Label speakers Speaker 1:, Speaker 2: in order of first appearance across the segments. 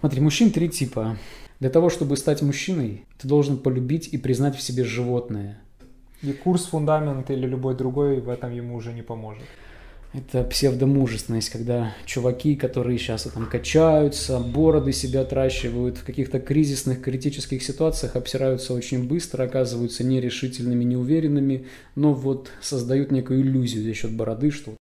Speaker 1: Смотри, мужчин три типа. Для того, чтобы стать мужчиной, ты должен полюбить и признать в себе животное.
Speaker 2: И курс фундамент или любой другой в этом ему уже не поможет.
Speaker 1: Это псевдомужественность, когда чуваки, которые сейчас там качаются, бороды себя отращивают, в каких-то кризисных, критических ситуациях обсираются очень быстро, оказываются нерешительными, неуверенными, но вот создают некую иллюзию за счет бороды, что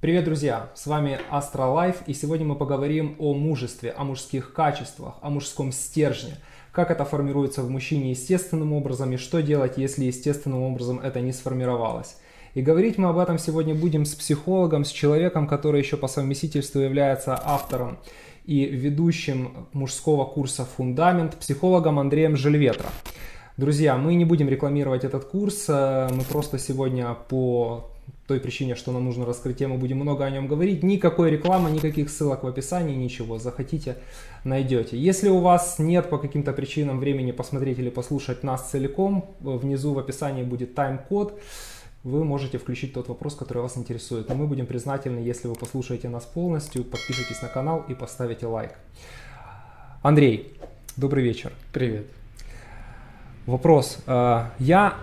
Speaker 2: Привет, друзья! С вами Астролайф, и сегодня мы поговорим о мужестве, о мужских качествах, о мужском стержне, как это формируется в мужчине естественным образом и что делать, если естественным образом это не сформировалось. И говорить мы об этом сегодня будем с психологом, с человеком, который еще по совместительству является автором и ведущим мужского курса «Фундамент», психологом Андреем Жильветро. Друзья, мы не будем рекламировать этот курс, э, мы просто сегодня по той причине, что нам нужно раскрыть тему, будем много о нем говорить. Никакой рекламы, никаких ссылок в описании, ничего. Захотите, найдете. Если у вас нет по каким-то причинам времени посмотреть или послушать нас целиком, внизу в описании будет тайм-код. Вы можете включить тот вопрос, который вас интересует. Но мы будем признательны, если вы послушаете нас полностью, подпишитесь на канал и поставите лайк. Андрей, добрый вечер.
Speaker 1: Привет.
Speaker 2: Вопрос. Э, я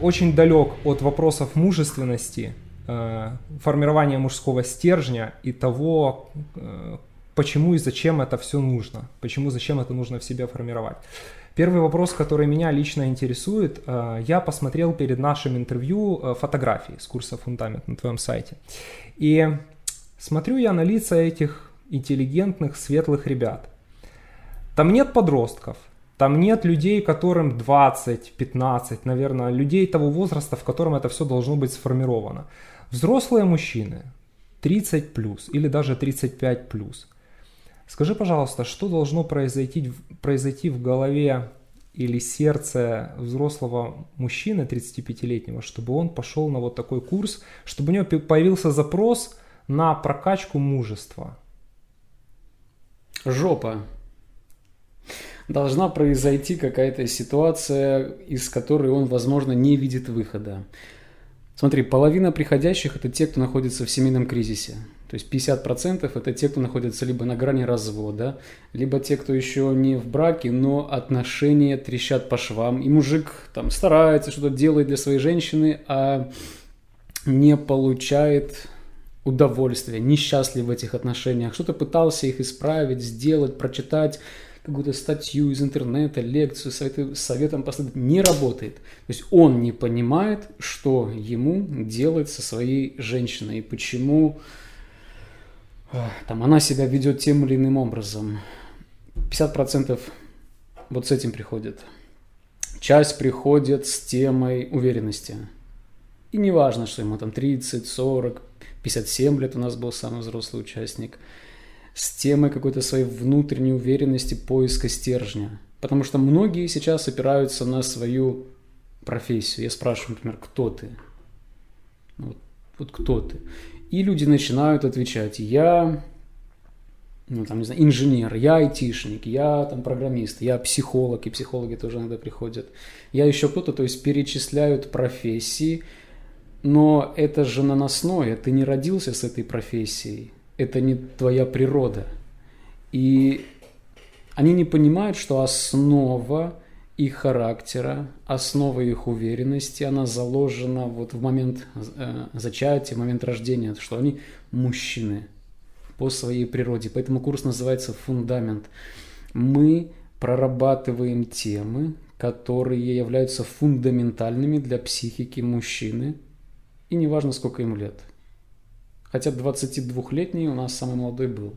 Speaker 2: очень далек от вопросов мужественности, э, формирования мужского стержня и того, э, почему и зачем это все нужно, почему зачем это нужно в себе формировать. Первый вопрос, который меня лично интересует, я посмотрел перед нашим интервью фотографии с курса «Фундамент» на твоем сайте. И смотрю я на лица этих интеллигентных, светлых ребят. Там нет подростков, там нет людей, которым 20, 15, наверное, людей того возраста, в котором это все должно быть сформировано. Взрослые мужчины, 30 плюс или даже 35 плюс. Скажи, пожалуйста, что должно произойти, произойти в голове или сердце взрослого мужчины 35-летнего, чтобы он пошел на вот такой курс, чтобы у него появился запрос на прокачку мужества?
Speaker 1: Жопа должна произойти какая-то ситуация, из которой он, возможно, не видит выхода. Смотри, половина приходящих – это те, кто находится в семейном кризисе. То есть 50% это те, кто находится либо на грани развода, либо те, кто еще не в браке, но отношения трещат по швам. И мужик там старается, что-то делает для своей женщины, а не получает удовольствия, несчастлив в этих отношениях. Что-то пытался их исправить, сделать, прочитать, какую-то статью из интернета, лекцию, советы, советом последовать, не работает. То есть он не понимает, что ему делать со своей женщиной, и почему там, она себя ведет тем или иным образом. 50% вот с этим приходит. Часть приходит с темой уверенности. И не важно, что ему там 30, 40, 57 лет у нас был самый взрослый участник – с темой какой-то своей внутренней уверенности, поиска стержня. Потому что многие сейчас опираются на свою профессию. Я спрашиваю, например, кто ты? Вот, вот кто ты? И люди начинают отвечать, я, ну, там, не знаю, инженер, я айтишник, я там программист, я психолог, и психологи тоже иногда приходят. Я еще кто-то, то есть перечисляют профессии, но это же наносное, ты не родился с этой профессией это не твоя природа. И они не понимают, что основа их характера, основа их уверенности, она заложена вот в момент э, зачатия, в момент рождения, что они мужчины по своей природе. Поэтому курс называется «Фундамент». Мы прорабатываем темы, которые являются фундаментальными для психики мужчины, и неважно, сколько ему лет – Хотя 22-летний у нас самый молодой был.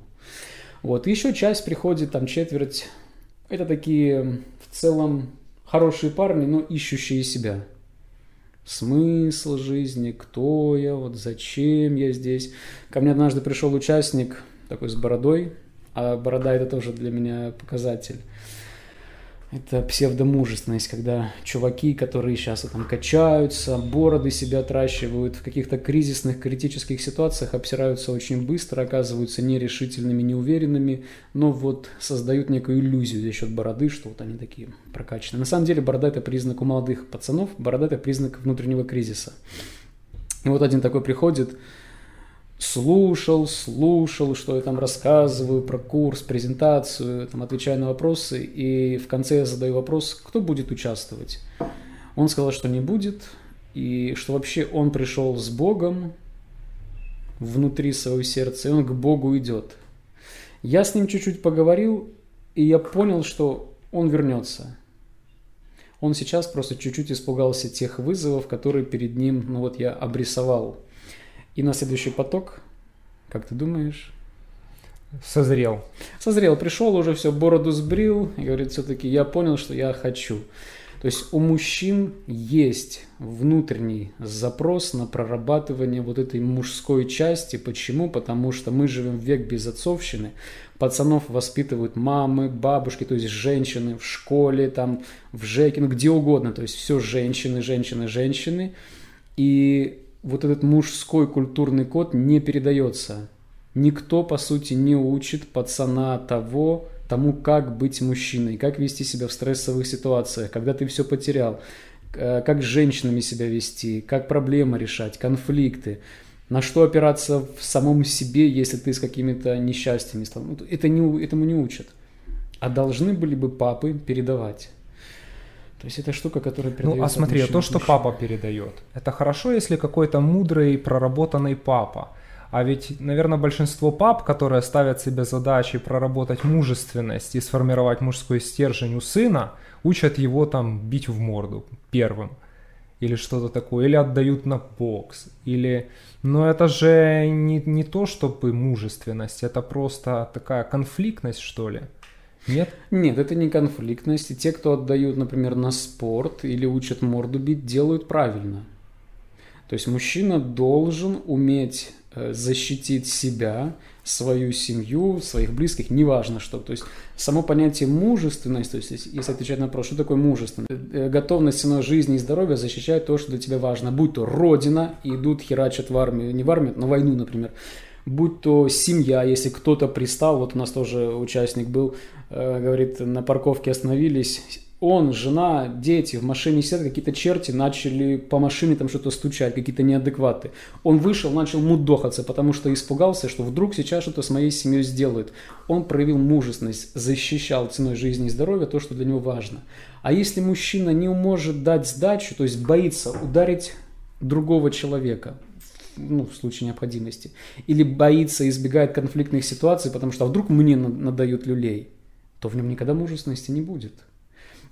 Speaker 1: Вот. еще часть приходит, там четверть. Это такие в целом хорошие парни, но ищущие себя. Смысл жизни, кто я, вот зачем я здесь. Ко мне однажды пришел участник такой с бородой, а борода это тоже для меня показатель. Это псевдомужественность, когда чуваки, которые сейчас там качаются, бороды себя отращивают, в каких-то кризисных, критических ситуациях обсираются очень быстро, оказываются нерешительными, неуверенными, но вот создают некую иллюзию за счет бороды, что вот они такие прокачанные. На самом деле борода – это признак у молодых пацанов, борода – это признак внутреннего кризиса. И вот один такой приходит, слушал, слушал, что я там рассказываю про курс, презентацию, там отвечаю на вопросы, и в конце я задаю вопрос, кто будет участвовать. Он сказал, что не будет, и что вообще он пришел с Богом внутри своего сердца, и он к Богу идет. Я с ним чуть-чуть поговорил, и я понял, что он вернется. Он сейчас просто чуть-чуть испугался тех вызовов, которые перед ним, ну вот я обрисовал. И на следующий поток, как ты думаешь?
Speaker 2: Созрел.
Speaker 1: Созрел, пришел уже, все, бороду сбрил, и говорит, все-таки я понял, что я хочу. То есть у мужчин есть внутренний запрос на прорабатывание вот этой мужской части. Почему? Потому что мы живем в век безотцовщины. Пацанов воспитывают мамы, бабушки, то есть женщины в школе, там, в ЖЭКе, ну где угодно. То есть все женщины, женщины, женщины. И вот этот мужской культурный код не передается. Никто, по сути, не учит пацана того, тому, как быть мужчиной, как вести себя в стрессовых ситуациях, когда ты все потерял, э, как с женщинами себя вести, как проблемы решать, конфликты, на что опираться в самом себе, если ты с какими-то несчастьями стал. Ну, это не, этому не учат. А должны были бы папы передавать. То есть это штука, которая передается.
Speaker 2: Ну, а смотри, то, что папа передает, это хорошо, если какой-то мудрый, проработанный папа. А ведь, наверное, большинство пап, которые ставят себе задачи проработать мужественность и сформировать мужской стержень у сына, учат его там бить в морду первым или что-то такое, или отдают на бокс, или... Но это же не, не то, чтобы мужественность, это просто такая конфликтность, что ли. Нет?
Speaker 1: Нет, это не конфликтность. И те, кто отдают, например, на спорт или учат морду бить, делают правильно. То есть мужчина должен уметь Э, защитить себя, свою семью, своих близких, неважно что. То есть само понятие мужественность, то есть если отвечать на вопрос, что такое мужественность, э, готовность ценой жизни и здоровья защищать то, что для тебя важно, будь то родина, идут херачат в армию, не в армию, на войну, например, будь то семья, если кто-то пристал, вот у нас тоже участник был, говорит, на парковке остановились, он, жена, дети в машине сидят, какие-то черти начали по машине там что-то стучать, какие-то неадекваты. Он вышел, начал мудохаться, потому что испугался, что вдруг сейчас что-то с моей семьей сделают. Он проявил мужественность, защищал ценой жизни и здоровья то, что для него важно. А если мужчина не может дать сдачу, то есть боится ударить другого человека, ну, в случае необходимости, или боится, избегает конфликтных ситуаций, потому что а вдруг мне надают люлей, то в нем никогда мужественности не будет.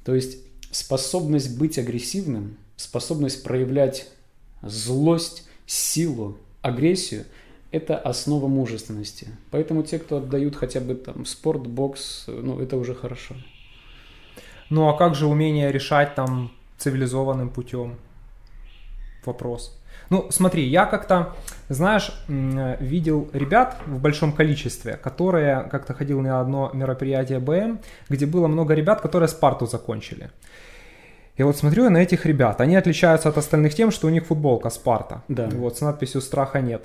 Speaker 1: То есть способность быть агрессивным, способность проявлять злость, силу, агрессию – это основа мужественности. Поэтому те, кто отдают хотя бы там спорт, бокс, ну это уже хорошо.
Speaker 2: Ну а как же умение решать там цивилизованным путем? Вопрос. Ну, смотри, я как-то, знаешь, видел ребят в большом количестве, которые как-то ходил на одно мероприятие БМ, где было много ребят, которые Спарту закончили. И вот смотрю на этих ребят. Они отличаются от остальных тем, что у них футболка Спарта. Да. Вот с надписью «Страха нет».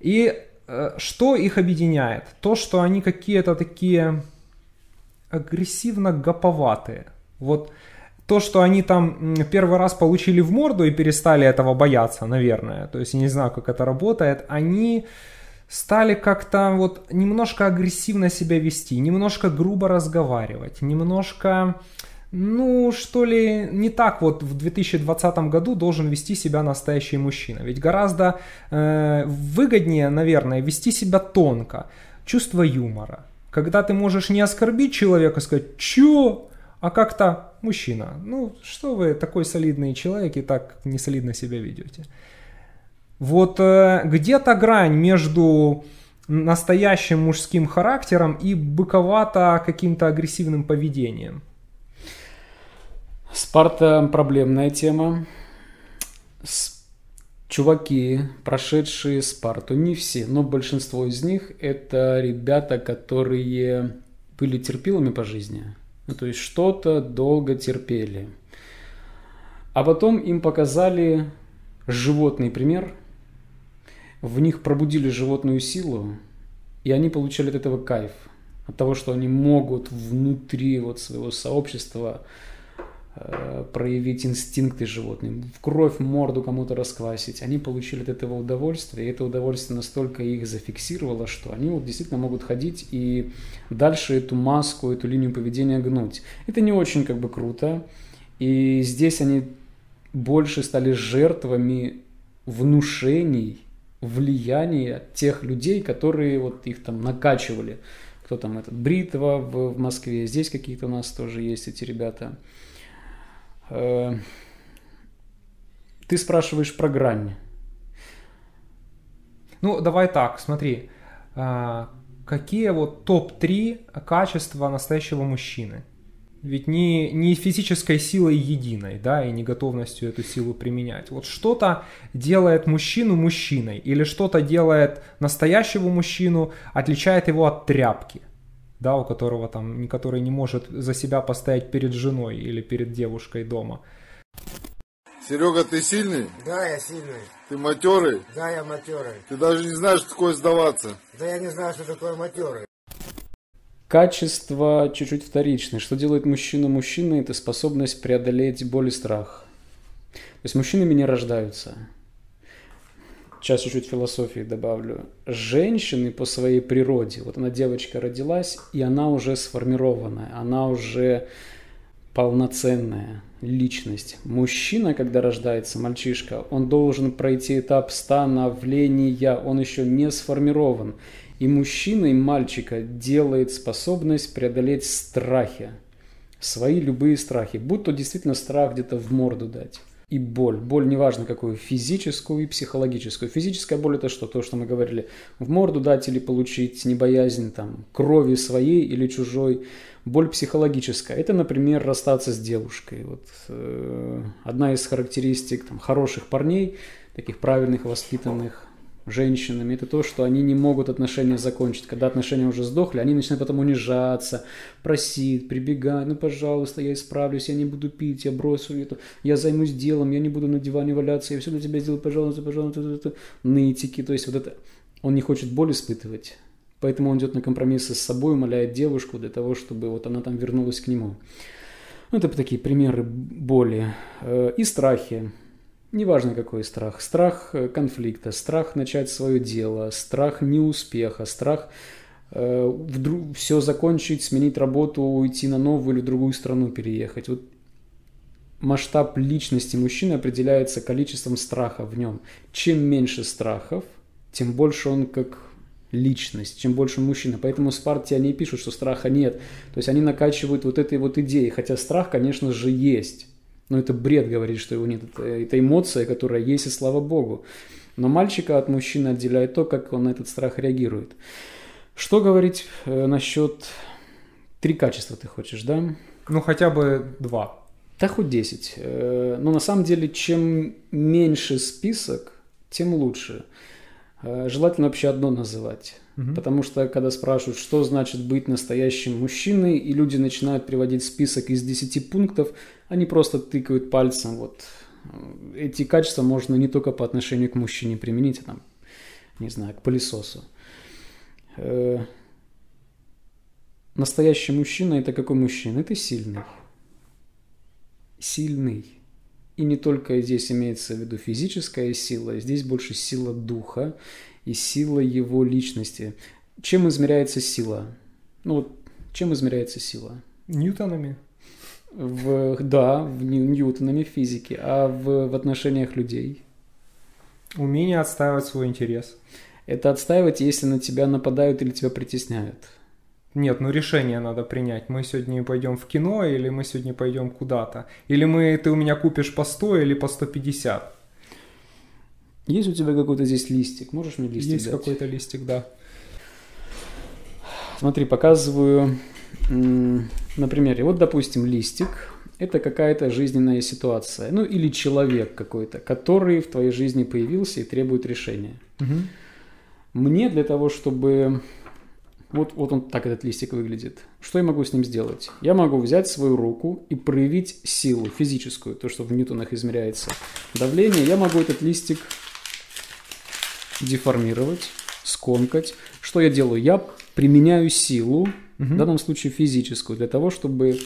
Speaker 2: И э, что их объединяет? То, что они какие-то такие агрессивно гоповатые. Вот то, что они там первый раз получили в морду и перестали этого бояться, наверное, то есть я не знаю, как это работает, они стали как-то вот немножко агрессивно себя вести, немножко грубо разговаривать, немножко, ну, что ли, не так вот в 2020 году должен вести себя настоящий мужчина. Ведь гораздо э, выгоднее, наверное, вести себя тонко, чувство юмора. Когда ты можешь не оскорбить человека, сказать, чё, а как-то мужчина, ну что вы такой солидный человек и так не солидно себя ведете. Вот э, где-то грань между настоящим мужским характером и быковато каким-то агрессивным поведением.
Speaker 1: Спарта проблемная тема. Чуваки, прошедшие Спарту, не все, но большинство из них это ребята, которые были терпилами по жизни, то есть что-то долго терпели. А потом им показали животный пример, в них пробудили животную силу, и они получали от этого кайф. От того, что они могут внутри вот своего сообщества проявить инстинкты животных, в кровь морду кому-то расквасить. Они получили от этого удовольствие, и это удовольствие настолько их зафиксировало, что они вот действительно могут ходить и дальше эту маску, эту линию поведения гнуть. Это не очень как бы круто, и здесь они больше стали жертвами внушений, влияния тех людей, которые вот их там накачивали. Кто там этот Бритва в, в Москве, здесь какие-то у нас тоже есть эти ребята. Э, ты спрашиваешь про грань.
Speaker 2: Ну, давай так, смотри. А, какие вот топ-3 качества настоящего мужчины? Ведь не, не физической силой единой, да, и не готовностью эту силу применять. Вот что-то делает мужчину мужчиной, или что-то делает настоящего мужчину, отличает его от тряпки, да, у которого там, который не может за себя постоять перед женой или перед девушкой дома.
Speaker 3: Серега, ты сильный?
Speaker 4: Да, я сильный.
Speaker 3: Ты матерый?
Speaker 4: Да, я матерый.
Speaker 3: Ты даже не знаешь, что такое сдаваться?
Speaker 4: Да я не знаю, что такое матерый.
Speaker 1: Качество чуть-чуть вторичное. Что делает мужчина мужчиной? Это способность преодолеть боль и страх. То есть мужчинами не рождаются. Сейчас чуть-чуть философии добавлю. Женщины по своей природе, вот она девочка родилась, и она уже сформированная, она уже полноценная личность. Мужчина, когда рождается, мальчишка, он должен пройти этап становления, он еще не сформирован. И мужчина, и мальчика делает способность преодолеть страхи. Свои любые страхи. Будь то действительно страх где-то в морду дать. И боль. Боль неважно какую, физическую и психологическую. Физическая боль это что? То, что мы говорили. В морду дать или получить, не боязнь там, крови своей или чужой. Боль психологическая. Это, например, расстаться с девушкой. Вот, э, одна из характеристик там, хороших парней, таких правильных, воспитанных, женщинами, это то, что они не могут отношения закончить. Когда отношения уже сдохли, они начинают потом унижаться, просить, прибегать, ну, пожалуйста, я исправлюсь, я не буду пить, я бросу это, я займусь делом, я не буду на диване валяться, я все для тебя сделаю, пожалуйста, пожалуйста, нытики, то есть вот это, он не хочет боль испытывать, поэтому он идет на компромиссы с собой, умоляет девушку для того, чтобы вот она там вернулась к нему. Ну, это такие примеры боли э, и страхи. Неважно какой страх. Страх э, конфликта, страх начать свое дело, страх неуспеха, страх э, вдруг все закончить, сменить работу, уйти на новую или другую страну переехать. Вот масштаб личности мужчины определяется количеством страха в нем. Чем меньше страхов, тем больше он как личность, чем больше мужчина. Поэтому Спарте они пишут, что страха нет. То есть они накачивают вот этой вот идеей. Хотя страх, конечно же, есть. Но это бред говорить, что его нет. Это, это эмоция, которая есть, и слава богу. Но мальчика от мужчины отделяет то, как он на этот страх реагирует. Что говорить э, насчет... Три качества ты хочешь, да?
Speaker 2: Ну, хотя бы два.
Speaker 1: Да хоть десять. Э, но на самом деле, чем меньше список, тем лучше. Э, желательно вообще одно называть. Угу. Потому что, когда спрашивают, что значит быть настоящим мужчиной, и люди начинают приводить список из 10 пунктов, они просто тыкают пальцем. Вот. Эти качества можно не только по отношению к мужчине применить, а там, не знаю, к пылесосу. Э, настоящий мужчина – это какой мужчина? Это сильный. Сильный. И не только здесь имеется в виду физическая сила, здесь больше сила духа и сила его личности. Чем измеряется сила? Ну вот, чем измеряется сила?
Speaker 2: Ньютонами.
Speaker 1: В, да, в ньютонами физики, а в, в отношениях людей?
Speaker 2: Умение отстаивать свой интерес.
Speaker 1: Это отстаивать, если на тебя нападают или тебя притесняют.
Speaker 2: Нет, ну решение надо принять. Мы сегодня пойдем в кино или мы сегодня пойдем куда-то. Или мы, ты у меня купишь по 100 или по 150.
Speaker 1: Есть у тебя какой-то здесь листик? Можешь мне листик
Speaker 2: Есть
Speaker 1: дать?
Speaker 2: какой-то листик, да.
Speaker 1: Смотри, показываю на примере. Вот, допустим, листик. Это какая-то жизненная ситуация. Ну, или человек какой-то, который в твоей жизни появился и требует решения.
Speaker 2: Угу.
Speaker 1: Мне для того, чтобы... Вот, вот он так этот листик выглядит. Что я могу с ним сделать? Я могу взять свою руку и проявить силу физическую, то, что в ньютонах измеряется. Давление. Я могу этот листик деформировать, скомкать. Что я делаю? Я применяю силу, угу. в данном случае физическую, для того, чтобы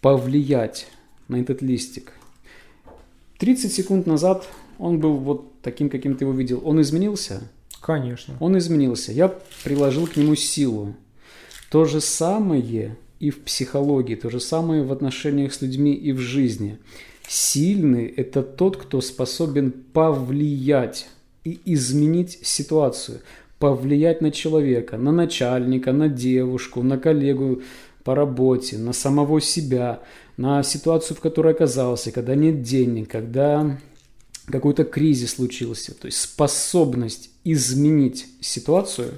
Speaker 1: повлиять на этот листик. 30 секунд назад он был вот таким, каким ты его видел. Он изменился?
Speaker 2: Конечно.
Speaker 1: Он изменился. Я приложил к нему силу. То же самое и в психологии, то же самое в отношениях с людьми и в жизни. Сильный – это тот, кто способен повлиять и изменить ситуацию, повлиять на человека, на начальника, на девушку, на коллегу по работе, на самого себя, на ситуацию, в которой оказался, когда нет денег, когда какой-то кризис случился. То есть способность изменить ситуацию,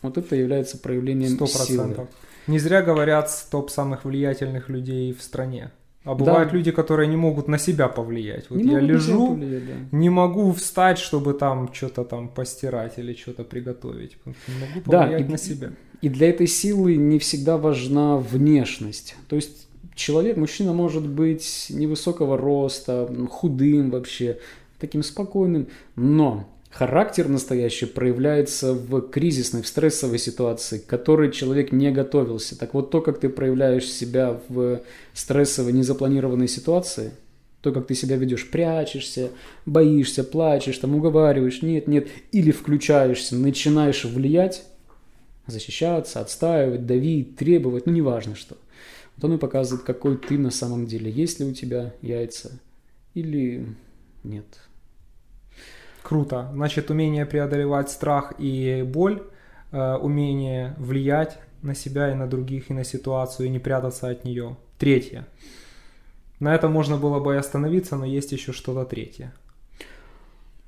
Speaker 1: вот это является проявлением
Speaker 2: Сто
Speaker 1: силы.
Speaker 2: процентов. Не зря говорят топ самых влиятельных людей в стране. А бывают
Speaker 1: Да.
Speaker 2: люди, которые не могут на себя повлиять. Вот
Speaker 1: Не
Speaker 2: я лежу,
Speaker 1: да.
Speaker 2: не могу встать, чтобы там что-то там постирать или что-то приготовить. Не могу
Speaker 1: Да,
Speaker 2: повлиять
Speaker 1: и-
Speaker 2: на себя.
Speaker 1: И для этой силы не всегда важна внешность. То есть человек, мужчина может быть невысокого роста, худым вообще, таким спокойным, но характер настоящий проявляется в кризисной, в стрессовой ситуации, к которой человек не готовился. Так вот, то, как ты проявляешь себя в стрессовой, незапланированной ситуации, то, как ты себя ведешь, прячешься, боишься, плачешь, там уговариваешь, нет, нет, или включаешься, начинаешь влиять, защищаться, отстаивать, давить, требовать, ну неважно что. Вот он и показывает, какой ты на самом деле. Есть ли у тебя яйца или нет.
Speaker 2: Круто. Значит, умение преодолевать страх и боль, э, умение влиять на себя и на других, и на ситуацию, и не прятаться от нее. Третье. На этом можно было бы и остановиться, но есть еще что-то третье.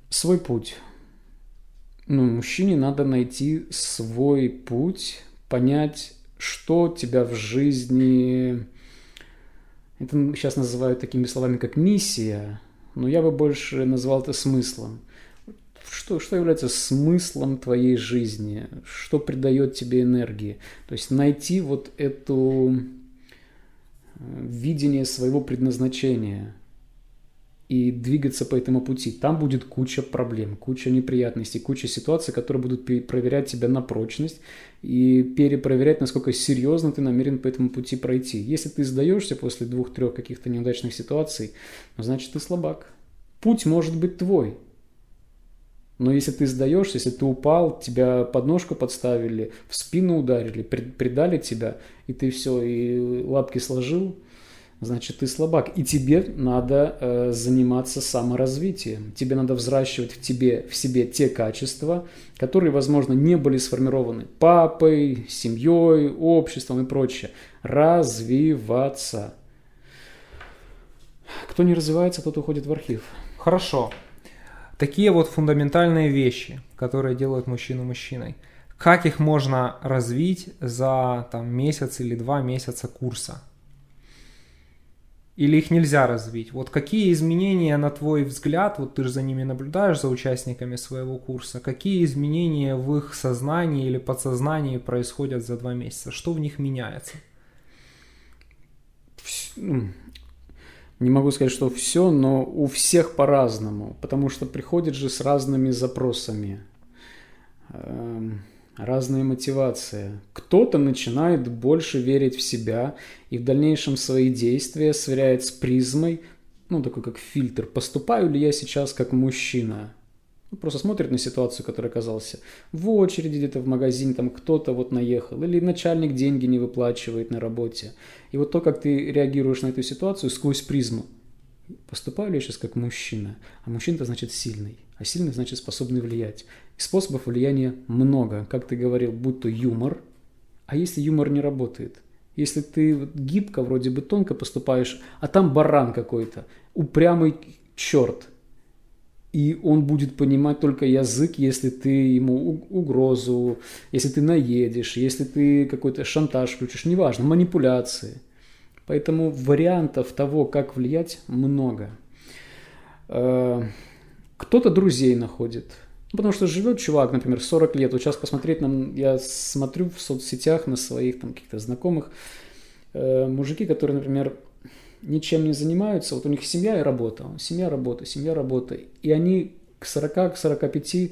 Speaker 1: Свой путь. Ну, мужчине надо найти свой путь, понять, что тебя в жизни... Это сейчас называют такими словами, как миссия, но я бы больше назвал это смыслом. Что, что является смыслом твоей жизни? Что придает тебе энергии? То есть найти вот эту э, видение своего предназначения и двигаться по этому пути. Там будет куча проблем, куча неприятностей, куча ситуаций, которые будут проверять тебя на прочность и перепроверять, насколько серьезно ты намерен по этому пути пройти. Если ты сдаешься после двух-трех каких-то неудачных ситуаций, значит ты слабак. Путь может быть твой, но если ты сдаешься, если ты упал, тебя подножку подставили, в спину ударили, пред- предали тебя, и ты все, и лапки сложил, значит ты слабак. И тебе надо э, заниматься саморазвитием. Тебе надо взращивать в тебе, в себе те качества, которые, возможно, не были сформированы папой, семьей, обществом и прочее. Развиваться. Кто не развивается, тот уходит в архив.
Speaker 2: Хорошо. Такие вот фундаментальные вещи, которые делают мужчину мужчиной. Как их можно развить за там, месяц или два месяца курса? Или их нельзя развить? Вот какие изменения, на твой взгляд, вот ты же за ними наблюдаешь, за участниками своего курса, какие изменения в их сознании или подсознании происходят за два месяца? Что в них меняется?
Speaker 1: Не могу сказать, что все, но у всех по-разному, потому что приходят же с разными запросами, эм, разные мотивации. Кто-то начинает больше верить в себя и в дальнейшем свои действия сверяет с призмой, ну, такой как фильтр, поступаю ли я сейчас как мужчина. Ну, Просто смотрит на ситуацию, в которой оказался. В очереди где-то в магазине там кто-то вот наехал. Или начальник деньги не выплачивает на работе. И вот то, как ты реагируешь на эту ситуацию сквозь призму. Поступаю ли я сейчас как мужчина? А мужчина это значит сильный. А сильный значит способный влиять. И способов влияния много. Как ты говорил, будь то юмор. А если юмор не работает? Если ты гибко, вроде бы тонко поступаешь, а там баран какой-то, упрямый черт, и он будет понимать только язык, если ты ему угрозу, если ты наедешь, если ты какой-то шантаж включишь, неважно, манипуляции. Поэтому вариантов того, как влиять, много. Э, Кто-то друзей находит. Ну, Потому что живет чувак, например, 40 лет. Вот сейчас посмотреть нам, я смотрю в соцсетях на своих там каких-то знакомых, э, мужики, которые, например, ничем не занимаются, вот у них семья и работа, семья, работа, семья, работа, и они к 40, к 45,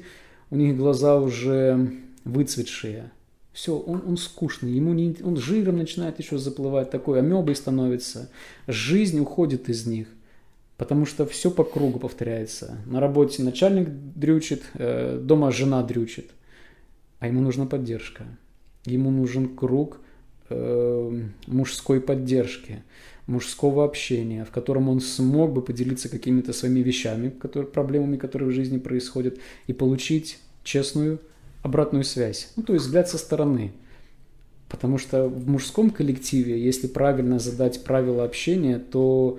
Speaker 1: у них глаза уже выцветшие, Все, он, он скучный, ему не, он жиром начинает еще заплывать, такой амебой становится. Жизнь уходит из них, потому что все по кругу повторяется. На работе начальник дрючит, э, дома жена дрючит, а ему нужна поддержка. Ему нужен круг э, мужской поддержки, мужского общения, в котором он смог бы поделиться какими-то своими вещами, которые, проблемами, которые в жизни происходят, и получить честную обратную связь. Ну, то есть взгляд со стороны. Потому что в мужском коллективе, если правильно задать правила общения, то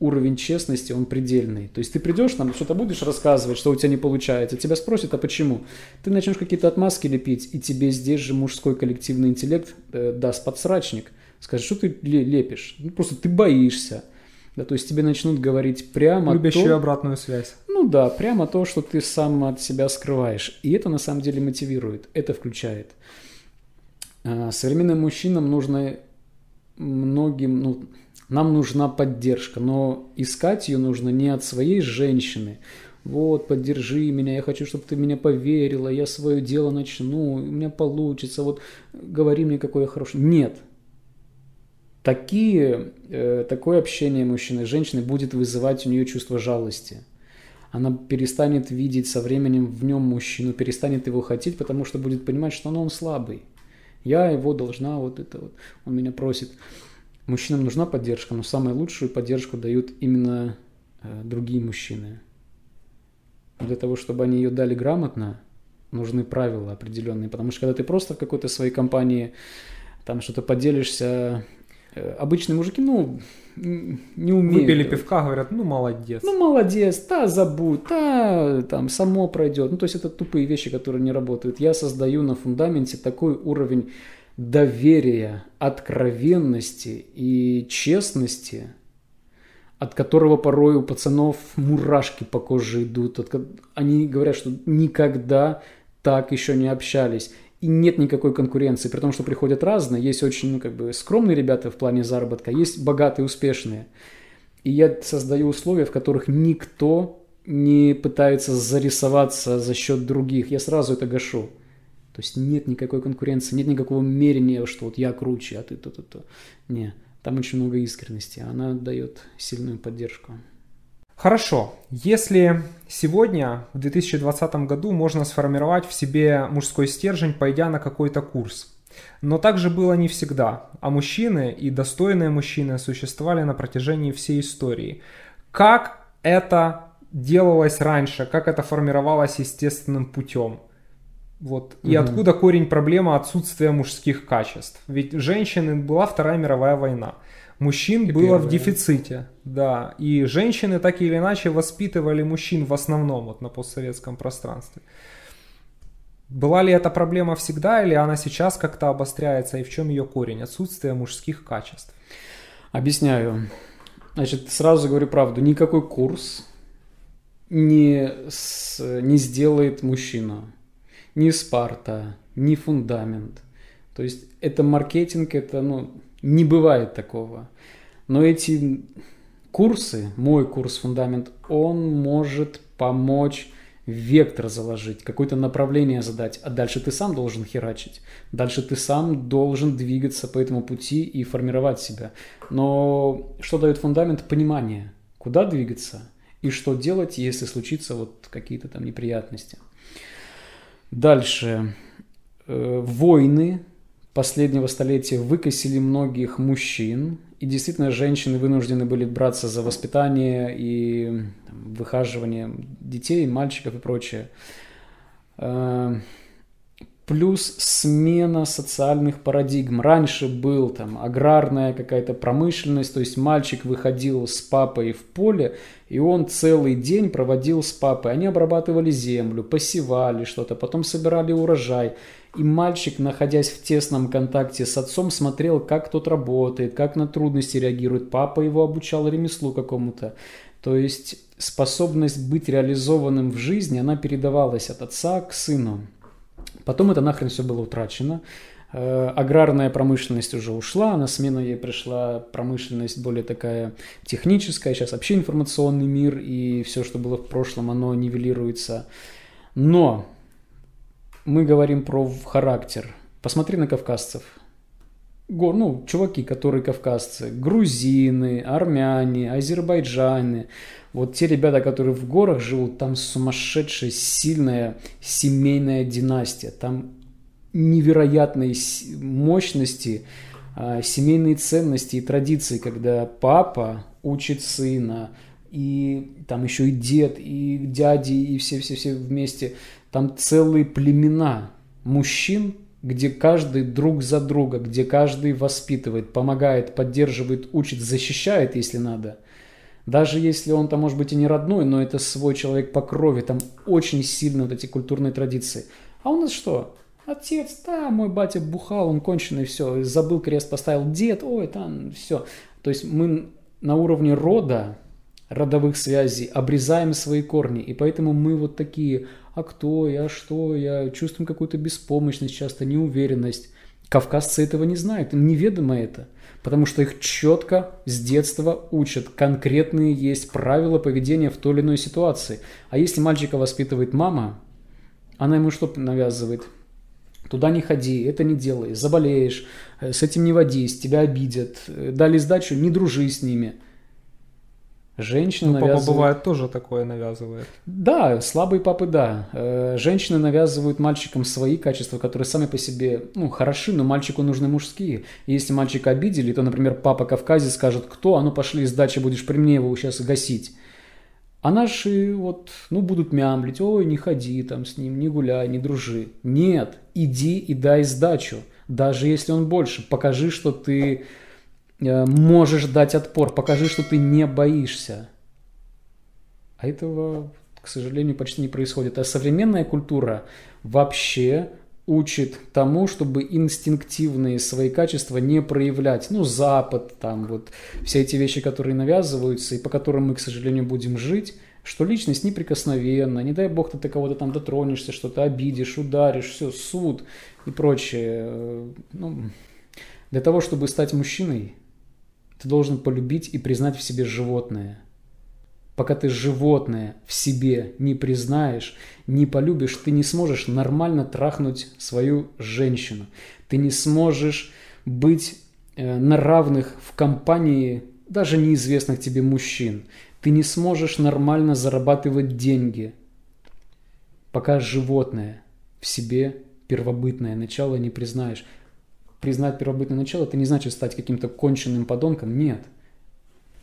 Speaker 1: уровень честности, он предельный. То есть ты придешь, там что-то будешь рассказывать, что у тебя не получается, тебя спросят, а почему? Ты начнешь какие-то отмазки лепить, и тебе здесь же мужской коллективный интеллект э, даст подсрачник. Скажет, что ты лепишь? Ну, просто ты боишься. Да, то есть тебе начнут говорить прямо
Speaker 2: Любящую
Speaker 1: то...
Speaker 2: обратную связь.
Speaker 1: Ну да, прямо то, что ты сам от себя скрываешь. И это на самом деле мотивирует, это включает. А, современным мужчинам нужно многим, ну, нам нужна поддержка, но искать ее нужно не от своей женщины. Вот, поддержи меня, я хочу, чтобы ты меня поверила, я свое дело начну, у меня получится, вот говори мне, какой я хороший. Нет. Такие, э, такое общение мужчины и женщины будет вызывать у нее чувство жалости. Она перестанет видеть со временем в нем мужчину, перестанет его хотеть, потому что будет понимать, что ну, он слабый. Я его должна, вот это вот, он меня просит. Мужчинам нужна поддержка, но самую лучшую поддержку дают именно э, другие мужчины. Для того, чтобы они ее дали грамотно, нужны правила определенные. Потому что когда ты просто в какой-то своей компании там что-то поделишься, обычные мужики, ну, не умеют.
Speaker 2: Выпили пивка, говорят, ну, молодец.
Speaker 1: Ну, молодец, да, забудь, да, там, само пройдет. Ну, то есть это тупые вещи, которые не работают. Я создаю на фундаменте такой уровень доверия, откровенности и честности, от которого порой у пацанов мурашки по коже идут. Они говорят, что никогда так еще не общались. И нет никакой конкуренции, при том, что приходят разные. Есть очень ну, как бы, скромные ребята в плане заработка, есть богатые, успешные. И я создаю условия, в которых никто не пытается зарисоваться за счет других. Я сразу это гашу. То есть нет никакой конкуренции, нет никакого мерения, что вот я круче, а ты то-то-то. Не, там очень много искренности, она дает сильную поддержку.
Speaker 2: Хорошо, если сегодня, в 2020 году, можно сформировать в себе мужской стержень, пойдя на какой-то курс, но также было не всегда, а мужчины и достойные мужчины существовали на протяжении всей истории. Как это делалось раньше, как это формировалось естественным путем? Вот. И угу. откуда корень проблемы отсутствия мужских качеств? Ведь женщины была Вторая мировая война. Мужчин и было в дефиците, да. И женщины так или иначе воспитывали мужчин в основном вот на постсоветском пространстве. Была ли эта проблема всегда или она сейчас как-то обостряется и в чем ее корень? Отсутствие мужских качеств.
Speaker 1: Объясняю. Значит, сразу говорю правду. Никакой курс не, с, не сделает мужчину ни Спарта, ни фундамент. То есть это маркетинг, это, ну, не бывает такого. Но эти курсы, мой курс фундамент, он может помочь вектор заложить, какое-то направление задать, а дальше ты сам должен херачить. Дальше ты сам должен двигаться по этому пути и формировать себя. Но что дает фундамент? Понимание, куда двигаться и что делать, если случится вот какие-то там неприятности. Дальше. Э, войны последнего столетия выкосили многих мужчин, и действительно женщины вынуждены были браться за воспитание и там, выхаживание детей, мальчиков и прочее. Э, плюс смена социальных парадигм. Раньше был там аграрная какая-то промышленность, то есть мальчик выходил с папой в поле, и он целый день проводил с папой. Они обрабатывали землю, посевали что-то, потом собирали урожай. И мальчик, находясь в тесном контакте с отцом, смотрел, как тот работает, как на трудности реагирует. Папа его обучал ремеслу какому-то. То есть способность быть реализованным в жизни, она передавалась от отца к сыну. Потом это нахрен все было утрачено. Э, аграрная промышленность уже ушла, на смену ей пришла промышленность более такая техническая, сейчас вообще информационный мир, и все, что было в прошлом, оно нивелируется. Но мы говорим про характер. Посмотри на кавказцев. Го- Ну, чуваки, которые кавказцы, грузины, армяне, азербайджаны. Вот те ребята, которые в горах живут, там сумасшедшая, сильная семейная династия. Там невероятной с- мощности а, семейные ценности и традиции, когда папа учит сына, и там еще и дед, и дяди, и все-все-все вместе. Там целые племена мужчин, где каждый друг за друга, где каждый воспитывает, помогает, поддерживает, учит, защищает, если надо. Даже если он там, может быть, и не родной, но это свой человек по крови, там очень сильно вот эти культурные традиции. А у нас что? Отец, да, мой батя бухал, он конченый, все, забыл крест, поставил дед, ой, там, все. То есть мы на уровне рода, родовых связей, обрезаем свои корни, и поэтому мы вот такие, а кто я, что я, чувствуем какую-то беспомощность, часто неуверенность. Кавказцы этого не знают, им неведомо это, потому что их четко с детства учат. Конкретные есть правила поведения в той или иной ситуации. А если мальчика воспитывает мама, она ему что навязывает? Туда не ходи, это не делай, заболеешь, э, с этим не водись, тебя обидят, э, дали сдачу, не дружи с ними. Женщина
Speaker 2: Ну, папа
Speaker 1: навязывает...
Speaker 2: бывает тоже такое навязывает.
Speaker 1: Да, слабые папы, да. Э, Женщины навязывают мальчикам свои качества, которые сами по себе, ну, хороши, но мальчику нужны мужские. И если мальчика обидели, то, например, папа Кавказе скажет, кто, а ну пошли из дачи, будешь при мне его сейчас гасить. А наши вот, ну, будут мямлить, ой, не ходи там с ним, не гуляй, не дружи. Нет, иди и дай сдачу, даже если он больше. Покажи, что ты можешь дать отпор, покажи, что ты не боишься. А этого, к сожалению, почти не происходит. А современная культура вообще учит тому, чтобы инстинктивные свои качества не проявлять. Ну, Запад, там вот все эти вещи, которые навязываются и по которым мы, к сожалению, будем жить, что личность неприкосновенна, не дай бог ты кого-то там дотронешься, что-то обидишь, ударишь, все, суд и прочее. Ну, для того, чтобы стать мужчиной, ты должен полюбить и признать в себе животное. Пока ты животное в себе не признаешь, не полюбишь, ты не сможешь нормально трахнуть свою женщину. Ты не сможешь быть э, на равных в компании даже неизвестных тебе мужчин. Ты не сможешь нормально зарабатывать деньги, пока животное в себе первобытное начало не признаешь. Признать первобытное начало, это не значит стать каким-то конченным подонком, нет.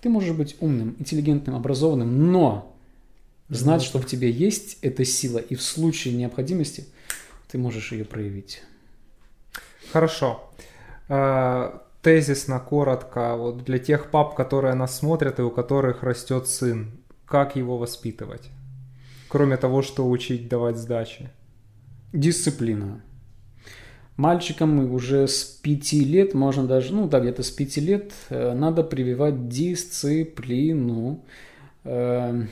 Speaker 1: Ты можешь быть умным, интеллигентным, образованным, но знать, что в тебе есть эта сила, и в случае необходимости ты можешь ее проявить.
Speaker 2: Хорошо. Э, Тезисно, коротко, вот для тех пап, которые нас смотрят и у которых растет сын, как его воспитывать? Кроме того, что учить давать сдачи.
Speaker 1: Дисциплина. Мальчикам уже с 5 лет, можно даже, ну да, где-то с 5 лет э, надо прививать дисциплину, э,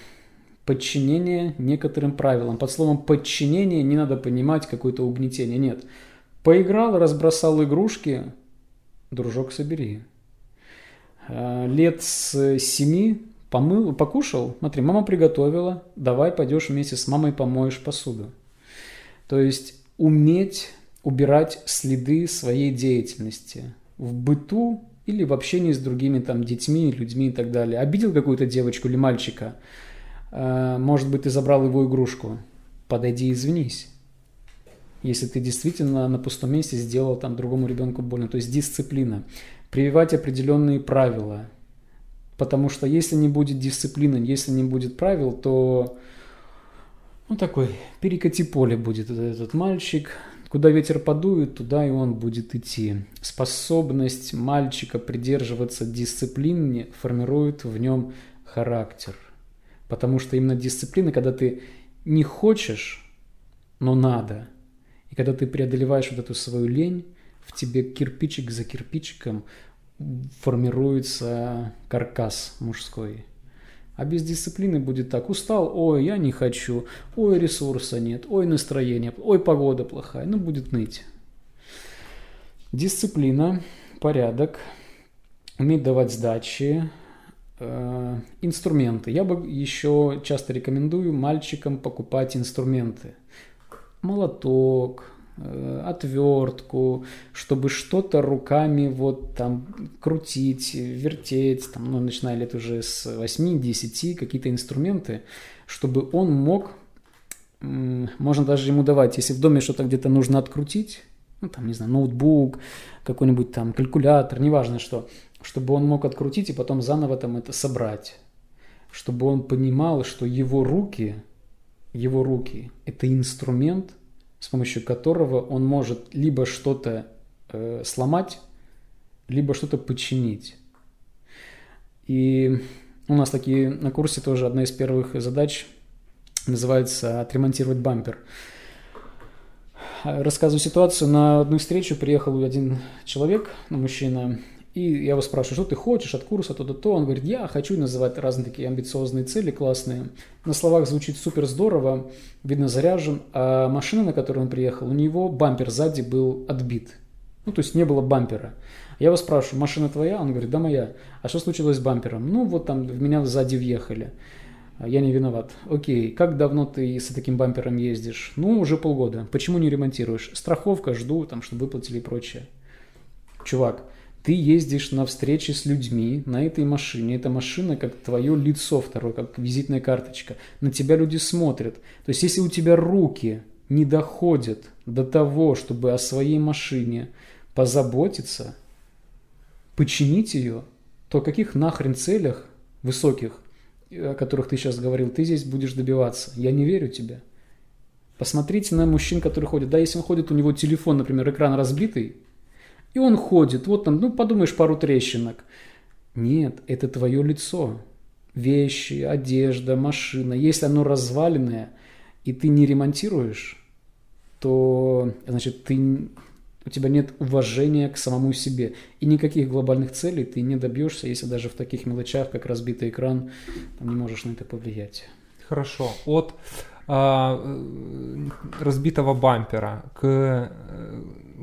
Speaker 1: подчинение некоторым правилам. Под словом подчинение не надо понимать какое-то угнетение, нет. Поиграл, разбросал игрушки, дружок, собери. Э, Лет с 7 помыл, покушал, смотри, мама приготовила, давай пойдешь вместе с мамой помоешь посуду. То есть уметь убирать следы своей деятельности в быту или в общении с другими там детьми, людьми и так далее. Обидел какую-то девочку или мальчика, э, может быть, ты забрал его игрушку, подойди и извинись. Если ты действительно на пустом месте сделал там другому ребенку больно. То есть дисциплина. Прививать определенные правила. Потому что если не будет дисциплины, если не будет правил, то ну такой перекати поле будет этот мальчик. Куда ветер подует, туда и он будет идти. Способность мальчика придерживаться дисциплины формирует в нем характер. Потому что именно дисциплина, когда ты не хочешь, но надо. И когда ты преодолеваешь вот эту свою лень, в тебе кирпичик за кирпичиком формируется каркас мужской. А без дисциплины будет так. Устал, ой, я не хочу, ой, ресурса нет, ой, настроение, ой, погода плохая. Ну, будет ныть. Дисциплина, порядок, уметь давать сдачи, э, инструменты. Я бы еще часто рекомендую мальчикам покупать инструменты. Молоток, отвертку, чтобы что-то руками вот там крутить, вертеть, там, ну, начиная лет уже с 8-10, какие-то инструменты, чтобы он мог, можно даже ему давать, если в доме что-то где-то нужно открутить, ну, там, не знаю, ноутбук, какой-нибудь там калькулятор, неважно что, чтобы он мог открутить и потом заново там это собрать. Чтобы он понимал, что его руки, его руки – это инструмент, с помощью которого он может либо что-то э, сломать, либо что-то починить. И у нас такие на курсе тоже одна из первых задач называется «Отремонтировать бампер». Рассказываю ситуацию. На одну встречу приехал один человек, ну, мужчина, и я его спрашиваю, что ты хочешь от курса, то-то-то. Он говорит, я хочу называть разные такие амбициозные цели, классные. На словах звучит супер здорово, видно заряжен. А машина, на которой он приехал, у него бампер сзади был отбит. Ну, то есть не было бампера. Я его спрашиваю, машина твоя? Он говорит, да моя. А что случилось с бампером? Ну, вот там в меня сзади въехали. Я не виноват. Окей, как давно ты с таким бампером ездишь? Ну, уже полгода. Почему не ремонтируешь? Страховка, жду, там, чтобы выплатили и прочее. Чувак, ты ездишь на встречи с людьми на этой машине. Эта машина как твое лицо второе, как визитная карточка. На тебя люди смотрят. То есть, если у тебя руки не доходят до того, чтобы о своей машине позаботиться, починить ее, то о каких нахрен целях высоких, о которых ты сейчас говорил, ты здесь будешь добиваться? Я не верю тебе. Посмотрите на мужчин, которые ходят. Да, если он ходит, у него телефон, например, экран разбитый, и он ходит, вот там, ну подумаешь, пару трещинок. Нет, это твое лицо. Вещи, одежда, машина. Если оно разваленное, и ты не ремонтируешь, то, значит, ты, у тебя нет уважения к самому себе. И никаких глобальных целей ты не добьешься, если даже в таких мелочах, как разбитый экран, там не можешь на это повлиять.
Speaker 2: Хорошо. От а, э, разбитого бампера к э,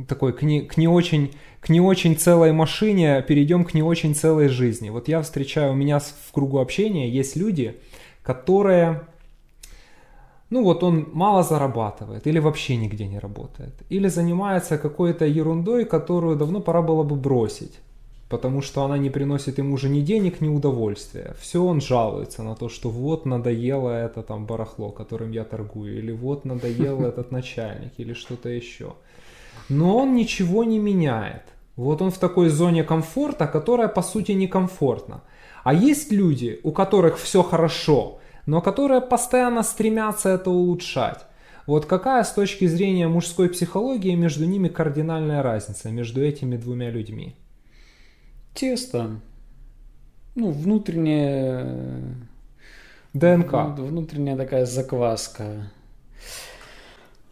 Speaker 2: такой к не, к не очень к не очень целой машине перейдем к не очень целой жизни. Вот я встречаю у меня в кругу общения есть люди, которые ну вот он мало зарабатывает или вообще нигде не работает, или занимается какой-то ерундой, которую давно пора было бы бросить потому что она не приносит ему уже ни денег, ни удовольствия. Все он жалуется на то, что вот надоело это там барахло, которым я торгую, или вот надоел этот начальник, или что-то еще. Но он ничего не меняет. Вот он в такой зоне комфорта, которая по сути некомфортна. А есть люди, у которых все хорошо, но которые постоянно стремятся это улучшать. Вот какая с точки зрения мужской психологии между ними кардинальная разница, между этими двумя людьми?
Speaker 1: Тесто. Ну, внутренняя...
Speaker 2: ДНК.
Speaker 1: Внутренняя такая закваска.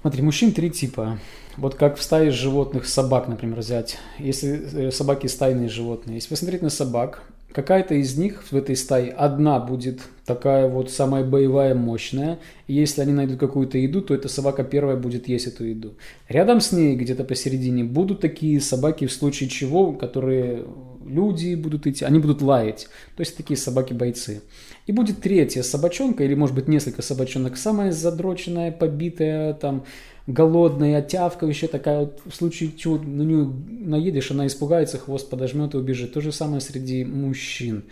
Speaker 1: Смотри, мужчин три типа. Вот как в стае животных собак, например, взять. Если э, собаки стайные животные. Если посмотреть на собак, какая-то из них в этой стае одна будет такая вот самая боевая, мощная. И если они найдут какую-то еду, то эта собака первая будет есть эту еду. Рядом с ней, где-то посередине, будут такие собаки, в случае чего, которые люди будут идти, они будут лаять. То есть такие собаки-бойцы. И будет третья собачонка, или может быть несколько собачонок, самая задроченная, побитая, там, голодная, тявкающая такая вот, в случае чего на нее наедешь, она испугается, хвост подожмет и убежит. То же самое среди мужчин.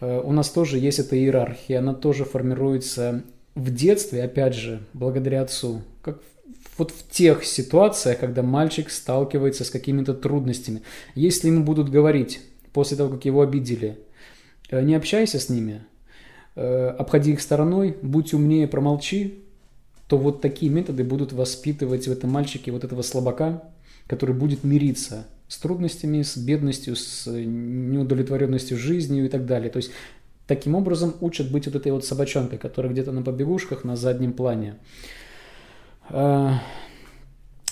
Speaker 1: Э, у нас тоже есть эта иерархия, она тоже формируется в детстве, опять же, благодаря отцу. Как вот в тех ситуациях, когда мальчик сталкивается с какими-то трудностями. Если ему будут говорить после того, как его обидели, «Э, не общайся с ними, э, обходи их стороной, будь умнее, промолчи, то вот такие методы будут воспитывать в этом мальчике вот этого слабака, который будет мириться с трудностями, с бедностью, с неудовлетворенностью жизнью и так далее. То есть таким образом учат быть вот этой вот собачонкой, которая где-то на побегушках на заднем плане. А,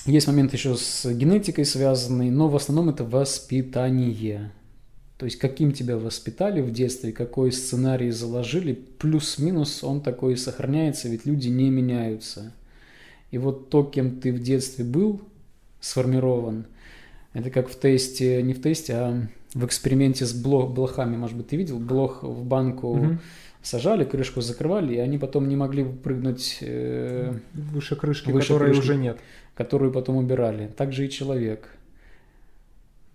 Speaker 1: есть момент еще с генетикой связанный, но в основном это воспитание. То есть каким тебя воспитали в детстве, какой сценарий заложили, плюс-минус он такой и сохраняется, ведь люди не меняются. И вот то, кем ты в детстве был сформирован, это как в тесте, не в тесте, а в эксперименте с блох, блохами. Может быть, ты видел блох в банку угу. сажали, крышку закрывали, и они потом не могли прыгнуть э,
Speaker 2: Выше крышки,
Speaker 1: Выше
Speaker 2: которой
Speaker 1: крышки.
Speaker 2: уже нет.
Speaker 1: которую потом убирали. Так же и человек.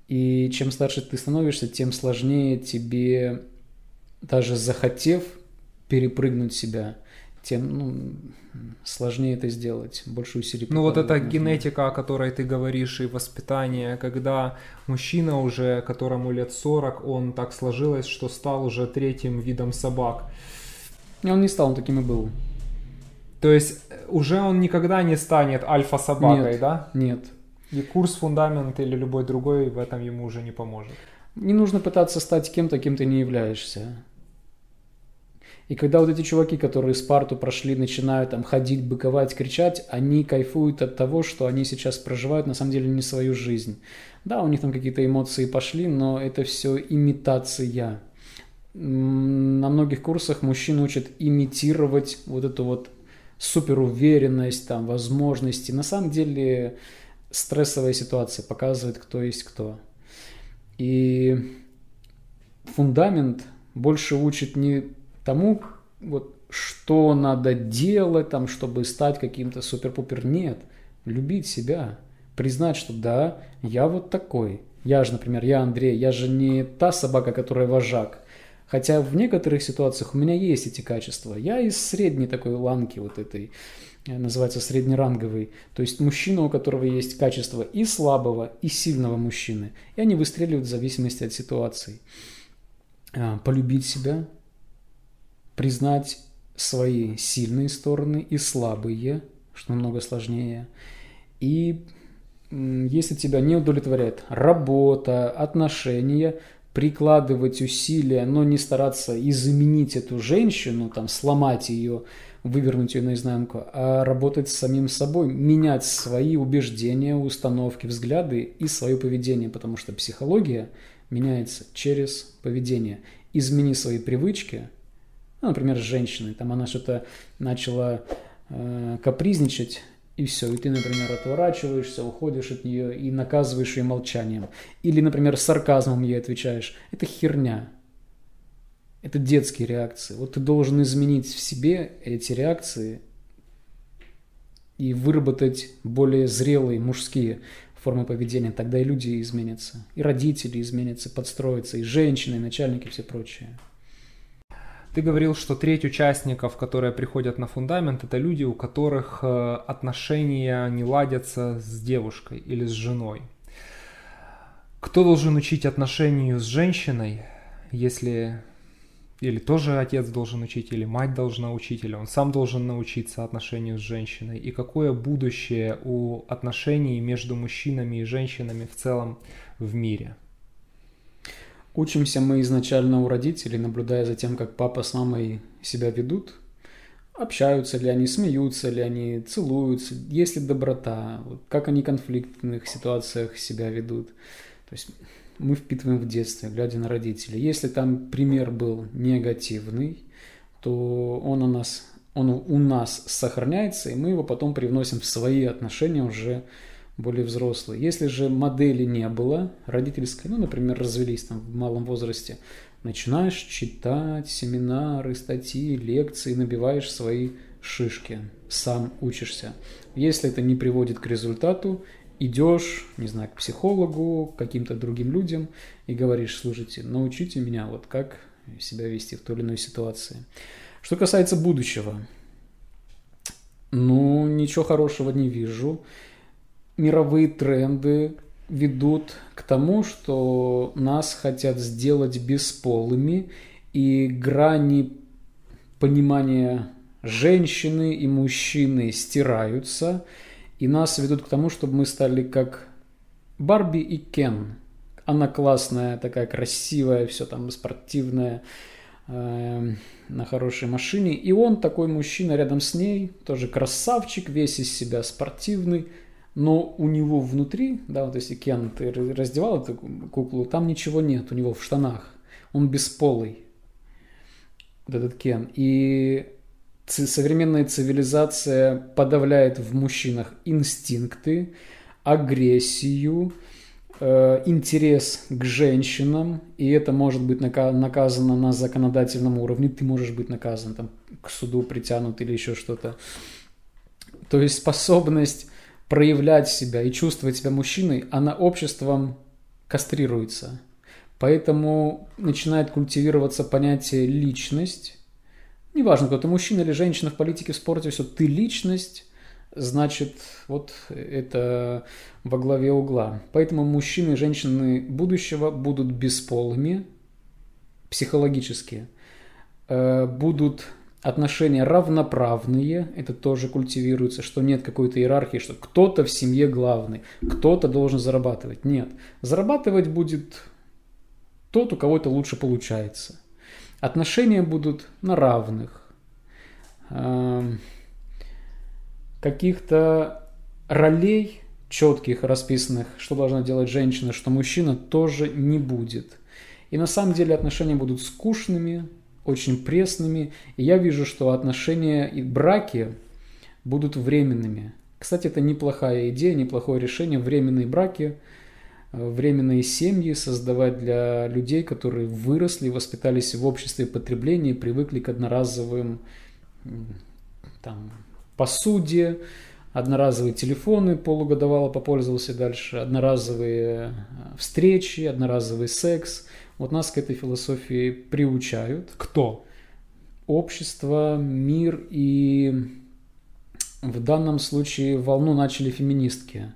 Speaker 1: И чем старше ты становишься, тем сложнее тебе, даже захотев перепрыгнуть себя, тем ну, сложнее это сделать, больше усилий.
Speaker 2: Ну вот эта
Speaker 1: нужно.
Speaker 2: генетика, о которой ты говоришь, и воспитание, когда мужчина уже, которому лет 40, он так сложилось, что стал уже третьим видом собак.
Speaker 1: И Он не стал, он таким и был.
Speaker 2: То есть э, уже он никогда не станет альфа-собакой,
Speaker 1: Нет.
Speaker 2: да?
Speaker 1: Нет.
Speaker 2: И курс, фундамент или любой другой в этом ему уже не поможет.
Speaker 1: Не нужно пытаться стать кем-то, кем ты не являешься. И когда вот эти чуваки, которые Спарту прошли, начинают там ходить, быковать, кричать, они кайфуют от того, что они сейчас проживают на самом деле не свою жизнь. Да, у них там какие-то эмоции пошли, но это все имитация. На многих курсах мужчин учат имитировать вот эту вот суперуверенность, там, возможности. На самом деле стрессовая ситуация показывает, кто есть кто. И фундамент больше учит не тому, вот, что надо делать, там, чтобы стать каким-то супер-пупер. Нет, любить себя, признать, что да, я вот такой. Я же, например, я Андрей, я же не та собака, которая вожак. Хотя в некоторых ситуациях у меня есть эти качества. Я из средней такой ланки вот этой, называется среднеранговый. То есть мужчина, у которого есть качество и слабого, и сильного мужчины. И они выстреливают в зависимости от ситуации. А, Полюбить себя, признать свои сильные стороны и слабые, что намного сложнее. И если тебя не удовлетворяет работа, отношения, прикладывать усилия, но не стараться изменить эту женщину, там, сломать ее, вывернуть ее наизнанку, а работать с самим собой, менять свои убеждения, установки, взгляды и свое поведение, потому что психология меняется через поведение. Измени свои привычки, ну, например, с женщиной, там она что-то начала э, капризничать, и все, и ты, например, отворачиваешься, уходишь от нее и наказываешь ее молчанием. Или, например, сарказмом ей отвечаешь. Это херня. Это детские реакции. Вот ты должен изменить в себе эти реакции и выработать более зрелые мужские формы поведения. Тогда и люди изменятся, и родители изменятся, подстроятся, и женщины, и начальники, и все прочее.
Speaker 2: Ты говорил, что треть участников, которые приходят на фундамент, это люди, у которых э, отношения не ладятся с девушкой или с женой. Кто должен учить отношению с женщиной, если или тоже отец должен учить, или мать должна учить, или он сам должен научиться отношению с женщиной, и какое будущее у отношений между мужчинами и женщинами в целом в мире?
Speaker 1: Учимся мы изначально у родителей, наблюдая за тем, как папа с мамой себя ведут. Общаются ли они, смеются ли они, целуются, есть ли доброта, как они в конфликтных ситуациях себя ведут. То есть мы впитываем в детстве, глядя на родителей. Если там пример был негативный, то он у нас, он у нас сохраняется, и мы его потом привносим в свои отношения уже более взрослые. Если же модели не было родительской, ну, например, развелись там в малом возрасте, начинаешь читать семинары, статьи, лекции, набиваешь свои шишки, сам учишься. Если это не приводит к результату, идешь, не знаю, к психологу, к каким-то другим людям и говоришь, слушайте, научите меня вот как себя вести в той или иной ситуации. Что касается будущего, ну, ничего хорошего не вижу мировые тренды ведут к тому, что нас хотят сделать бесполыми, и грани понимания женщины и мужчины стираются, и нас ведут к тому, чтобы мы стали как Барби и Кен. Она классная, такая красивая, все там спортивная, э, на хорошей машине. И он такой мужчина рядом с ней, тоже красавчик, весь из себя спортивный, но у него внутри, да, вот если Кен, ты раздевал эту куклу, там ничего нет у него в штанах. Он бесполый, вот этот Кен. И современная цивилизация подавляет в мужчинах инстинкты, агрессию, э, интерес к женщинам, и это может быть нака- наказано на законодательном уровне, ты можешь быть наказан, там, к суду притянут или еще что-то. То есть способность проявлять себя и чувствовать себя мужчиной, она обществом кастрируется. Поэтому начинает культивироваться понятие личность. Неважно, кто ты мужчина или женщина в политике, в спорте, все, ты личность, значит, вот это во главе угла. Поэтому мужчины и женщины будущего будут бесполыми психологически, э, будут отношения равноправные, это тоже культивируется, что нет какой-то иерархии, что кто-то в семье главный, кто-то должен зарабатывать. Нет, зарабатывать будет тот, у кого это лучше получается. Отношения будут на равных. Эм, каких-то ролей четких, расписанных, что должна делать женщина, что мужчина, тоже не будет. И на самом деле отношения будут скучными, очень пресными. И я вижу, что отношения и браки будут временными. Кстати, это неплохая идея, неплохое решение. Временные браки, временные семьи создавать для людей, которые выросли, воспитались в обществе потребления, привыкли к одноразовым там, посуде, одноразовые телефоны полугодовало попользовался дальше, одноразовые э, встречи, одноразовый секс. Вот нас к этой философии приучают.
Speaker 2: Кто?
Speaker 1: Общество, мир и в данном случае волну начали феминистки.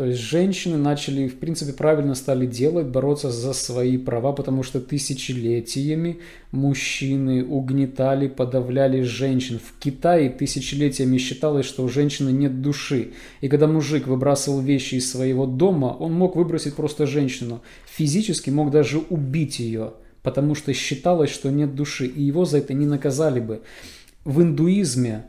Speaker 1: То есть женщины начали, в принципе, правильно стали делать, бороться за свои права, потому что тысячелетиями мужчины угнетали, подавляли женщин. В Китае тысячелетиями считалось, что у женщины нет души. И когда мужик выбрасывал вещи из своего дома, он мог выбросить просто женщину. Физически мог даже убить ее, потому что считалось, что нет души. И его за это не наказали бы. В индуизме,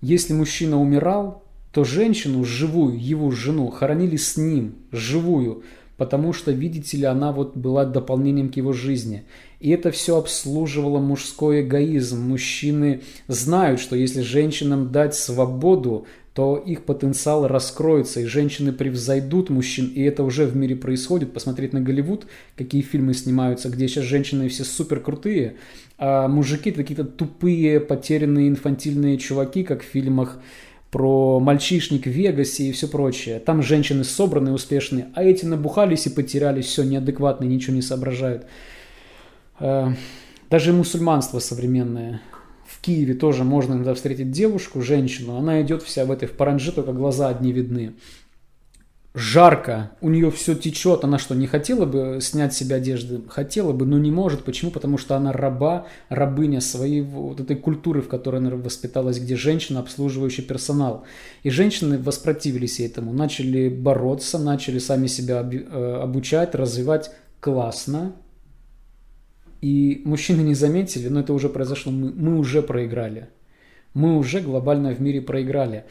Speaker 1: если мужчина умирал, то женщину живую, его жену, хоронили с ним, живую, потому что, видите ли, она вот была дополнением к его жизни. И это все обслуживало мужской эгоизм. Мужчины знают, что если женщинам дать свободу, то их потенциал раскроется, и женщины превзойдут мужчин, и это уже в мире происходит. Посмотреть на Голливуд, какие фильмы снимаются, где сейчас женщины все супер крутые, а мужики какие-то тупые, потерянные, инфантильные чуваки, как в фильмах про мальчишник в Вегасе и все прочее. Там женщины собранные, успешные, а эти набухались и потерялись, все неадекватные, ничего не соображают. Э, даже мусульманство современное. В Киеве тоже можно иногда встретить девушку, женщину, она идет вся в этой в паранже, только глаза одни видны жарко, у нее все течет, она что, не хотела бы снять себе одежды? Хотела бы, но не может. Почему? Потому что она раба, рабыня своей вот этой культуры, в которой она воспиталась, где женщина обслуживающий персонал. И женщины воспротивились этому, начали бороться, начали сами себя э, обучать, развивать классно. И мужчины не заметили, но это уже произошло, мы, мы уже проиграли. Мы уже глобально в мире проиграли.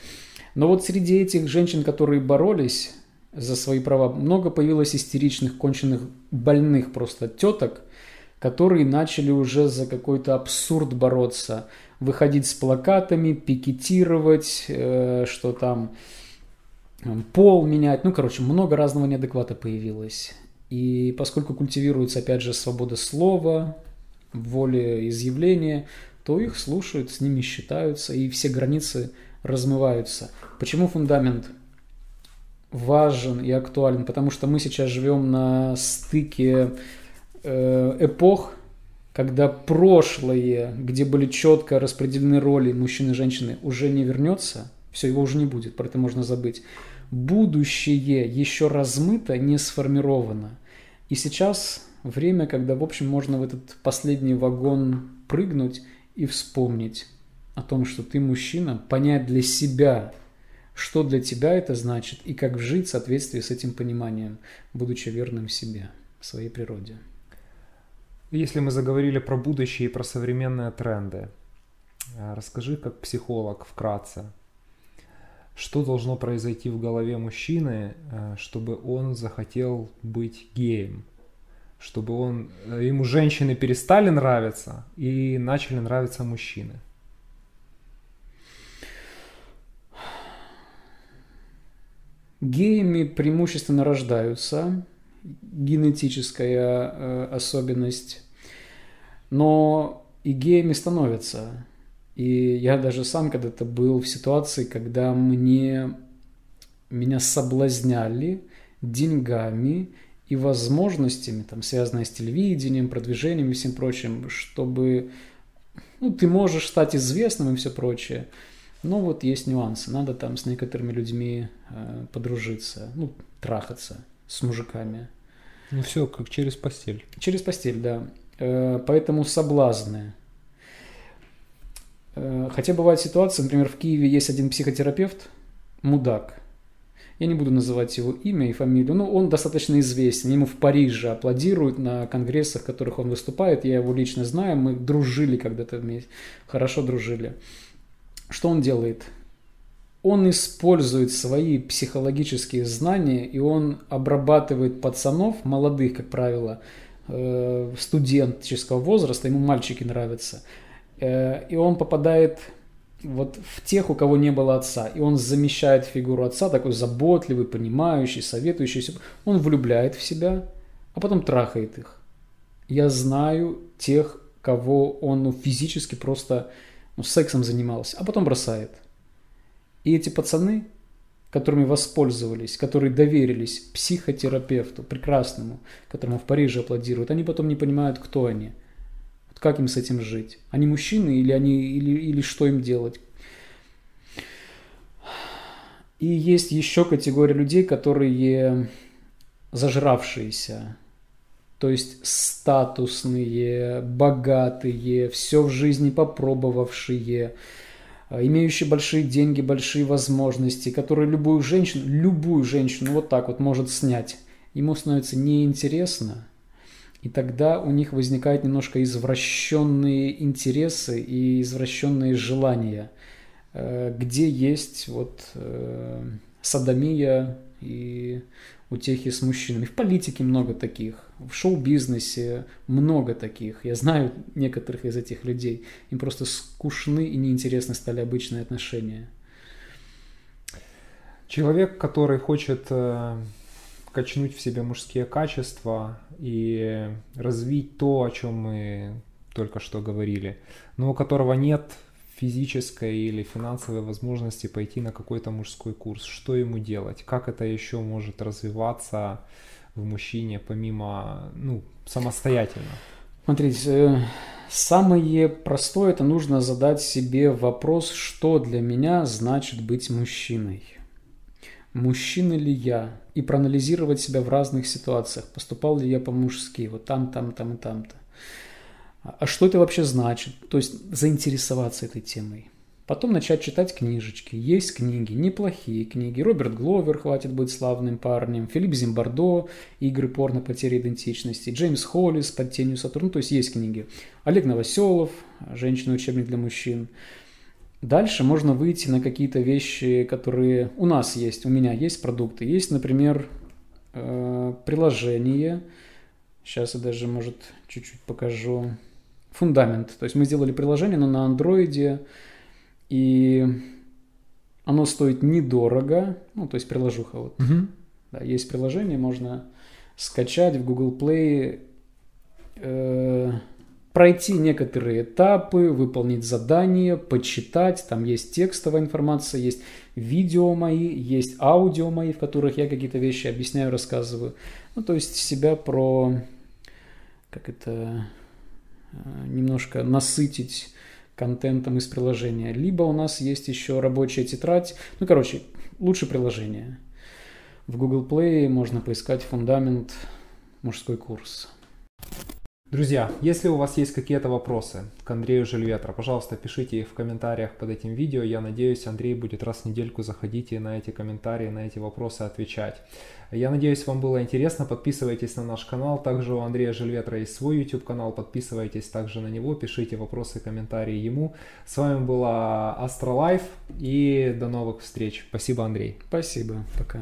Speaker 1: Но вот среди этих женщин, которые боролись, за свои права. Много появилось истеричных, конченых, больных просто теток, которые начали уже за какой-то абсурд бороться, выходить с плакатами, пикетировать, э, что там пол менять, ну, короче, много разного неадеквата появилось. И поскольку культивируется, опять же, свобода слова, воля изъявления, то их слушают, с ними считаются, и все границы размываются. Почему фундамент важен и актуален, потому что мы сейчас живем на стыке э, эпох, когда прошлое, где были четко распределены роли мужчины и женщины, уже не вернется, все, его уже не будет, про это можно забыть. Будущее еще размыто, не сформировано. И сейчас время, когда, в общем, можно в этот последний вагон прыгнуть и вспомнить о том, что ты мужчина, понять для себя, что для тебя это значит и как жить в соответствии с этим пониманием, будучи верным себе, своей природе.
Speaker 2: Если мы заговорили про будущее и про современные тренды, а, расскажи как психолог вкратце, что должно произойти в голове мужчины, а, чтобы он захотел быть геем, чтобы он, э, ему женщины перестали нравиться и начали нравиться мужчины.
Speaker 1: Геями преимущественно рождаются, генетическая э, особенность, но и геями становятся. И я даже сам когда-то был в ситуации, когда мне меня соблазняли деньгами и возможностями, там, связанные с телевидением, продвижением и всем прочим, чтобы ну, ты можешь стать известным и все прочее. Но вот есть нюансы. Надо там с некоторыми людьми э, подружиться, ну, трахаться с мужиками.
Speaker 2: Ну все, как через постель.
Speaker 1: Через постель, да. Э, поэтому соблазны. Э, хотя бывают ситуации, например, в Киеве есть один психотерапевт, мудак. Я не буду называть его имя и фамилию, но он достаточно известен. Ему в Париже аплодируют на конгрессах, в которых он выступает. Я его лично знаю, мы дружили когда-то вместе, хорошо дружили. Что он делает? Он использует свои психологические знания, и он обрабатывает пацанов, молодых, как правило, э, студенческого возраста, ему мальчики нравятся, э, и он попадает вот в тех, у кого не было отца. И он замещает фигуру отца, такой заботливый, понимающий, советующий. Он влюбляет в себя, а потом трахает их. Я знаю тех, кого он ну, физически просто ну, сексом занимался, а потом бросает. И эти пацаны, которыми воспользовались, которые доверились психотерапевту прекрасному, которому в Париже аплодируют, они потом не понимают, кто они – как им с этим жить? Они мужчины или, они, или, или что им делать? И есть еще категория людей, которые зажравшиеся, то есть статусные, богатые, все в жизни попробовавшие, имеющие большие деньги, большие возможности, которые любую женщину, любую женщину вот так вот может снять. Ему становится неинтересно, и тогда у них возникают немножко извращенные интересы и извращенные желания, э, где есть вот э, садомия и утехи с мужчинами. В политике много таких, в шоу-бизнесе много таких. Я знаю некоторых из этих людей. Им просто скучны и неинтересны стали обычные отношения.
Speaker 2: Человек, который хочет э, качнуть в себе мужские качества и развить то, о чем мы только что говорили, но у которого нет физической или финансовой возможности пойти на какой-то мужской курс, что ему делать, как это еще может развиваться в мужчине помимо, ну, самостоятельно?
Speaker 1: Смотрите, э, самое простое это нужно задать себе вопрос, что для меня значит быть мужчиной мужчина ли я, и проанализировать себя в разных ситуациях, поступал ли я по-мужски, вот там, там, там и там-то. А что это вообще значит? То есть заинтересоваться этой темой. Потом начать читать книжечки. Есть книги, неплохие книги. Роберт Гловер, хватит быть славным парнем. Филипп Зимбардо, Игры порно, потеря идентичности. Джеймс Холлис, Под тенью Сатурна. То есть есть книги. Олег Новоселов, Женщина учебник для мужчин. Дальше можно выйти на какие-то вещи, которые у нас есть, у меня есть продукты. Есть, например, э, приложение. Сейчас я даже, может, чуть-чуть покажу. Фундамент. То есть мы сделали приложение, но на андроиде. И оно стоит недорого. Ну, то есть приложуха вот. Угу. Да, есть приложение, можно скачать в Google Play. Э, пройти некоторые этапы, выполнить задания, почитать. Там есть текстовая информация, есть видео мои, есть аудио мои, в которых я какие-то вещи объясняю, рассказываю. Ну, то есть себя про, как это, э, немножко насытить контентом из приложения. Либо у нас есть еще рабочая тетрадь. Ну, короче, лучше приложение. В Google Play можно поискать фундамент мужской курс.
Speaker 2: Друзья, если у вас есть какие-то вопросы к Андрею Жильветра, пожалуйста, пишите их в комментариях под этим видео. Я надеюсь, Андрей будет раз в недельку заходить и на эти комментарии, на эти вопросы отвечать. Я надеюсь, вам было интересно. Подписывайтесь на наш канал. Также у Андрея Жильветра есть свой YouTube канал. Подписывайтесь также на него, пишите вопросы, комментарии ему. С вами была Астролайф и до новых встреч. Спасибо, Андрей.
Speaker 1: Спасибо. Пока.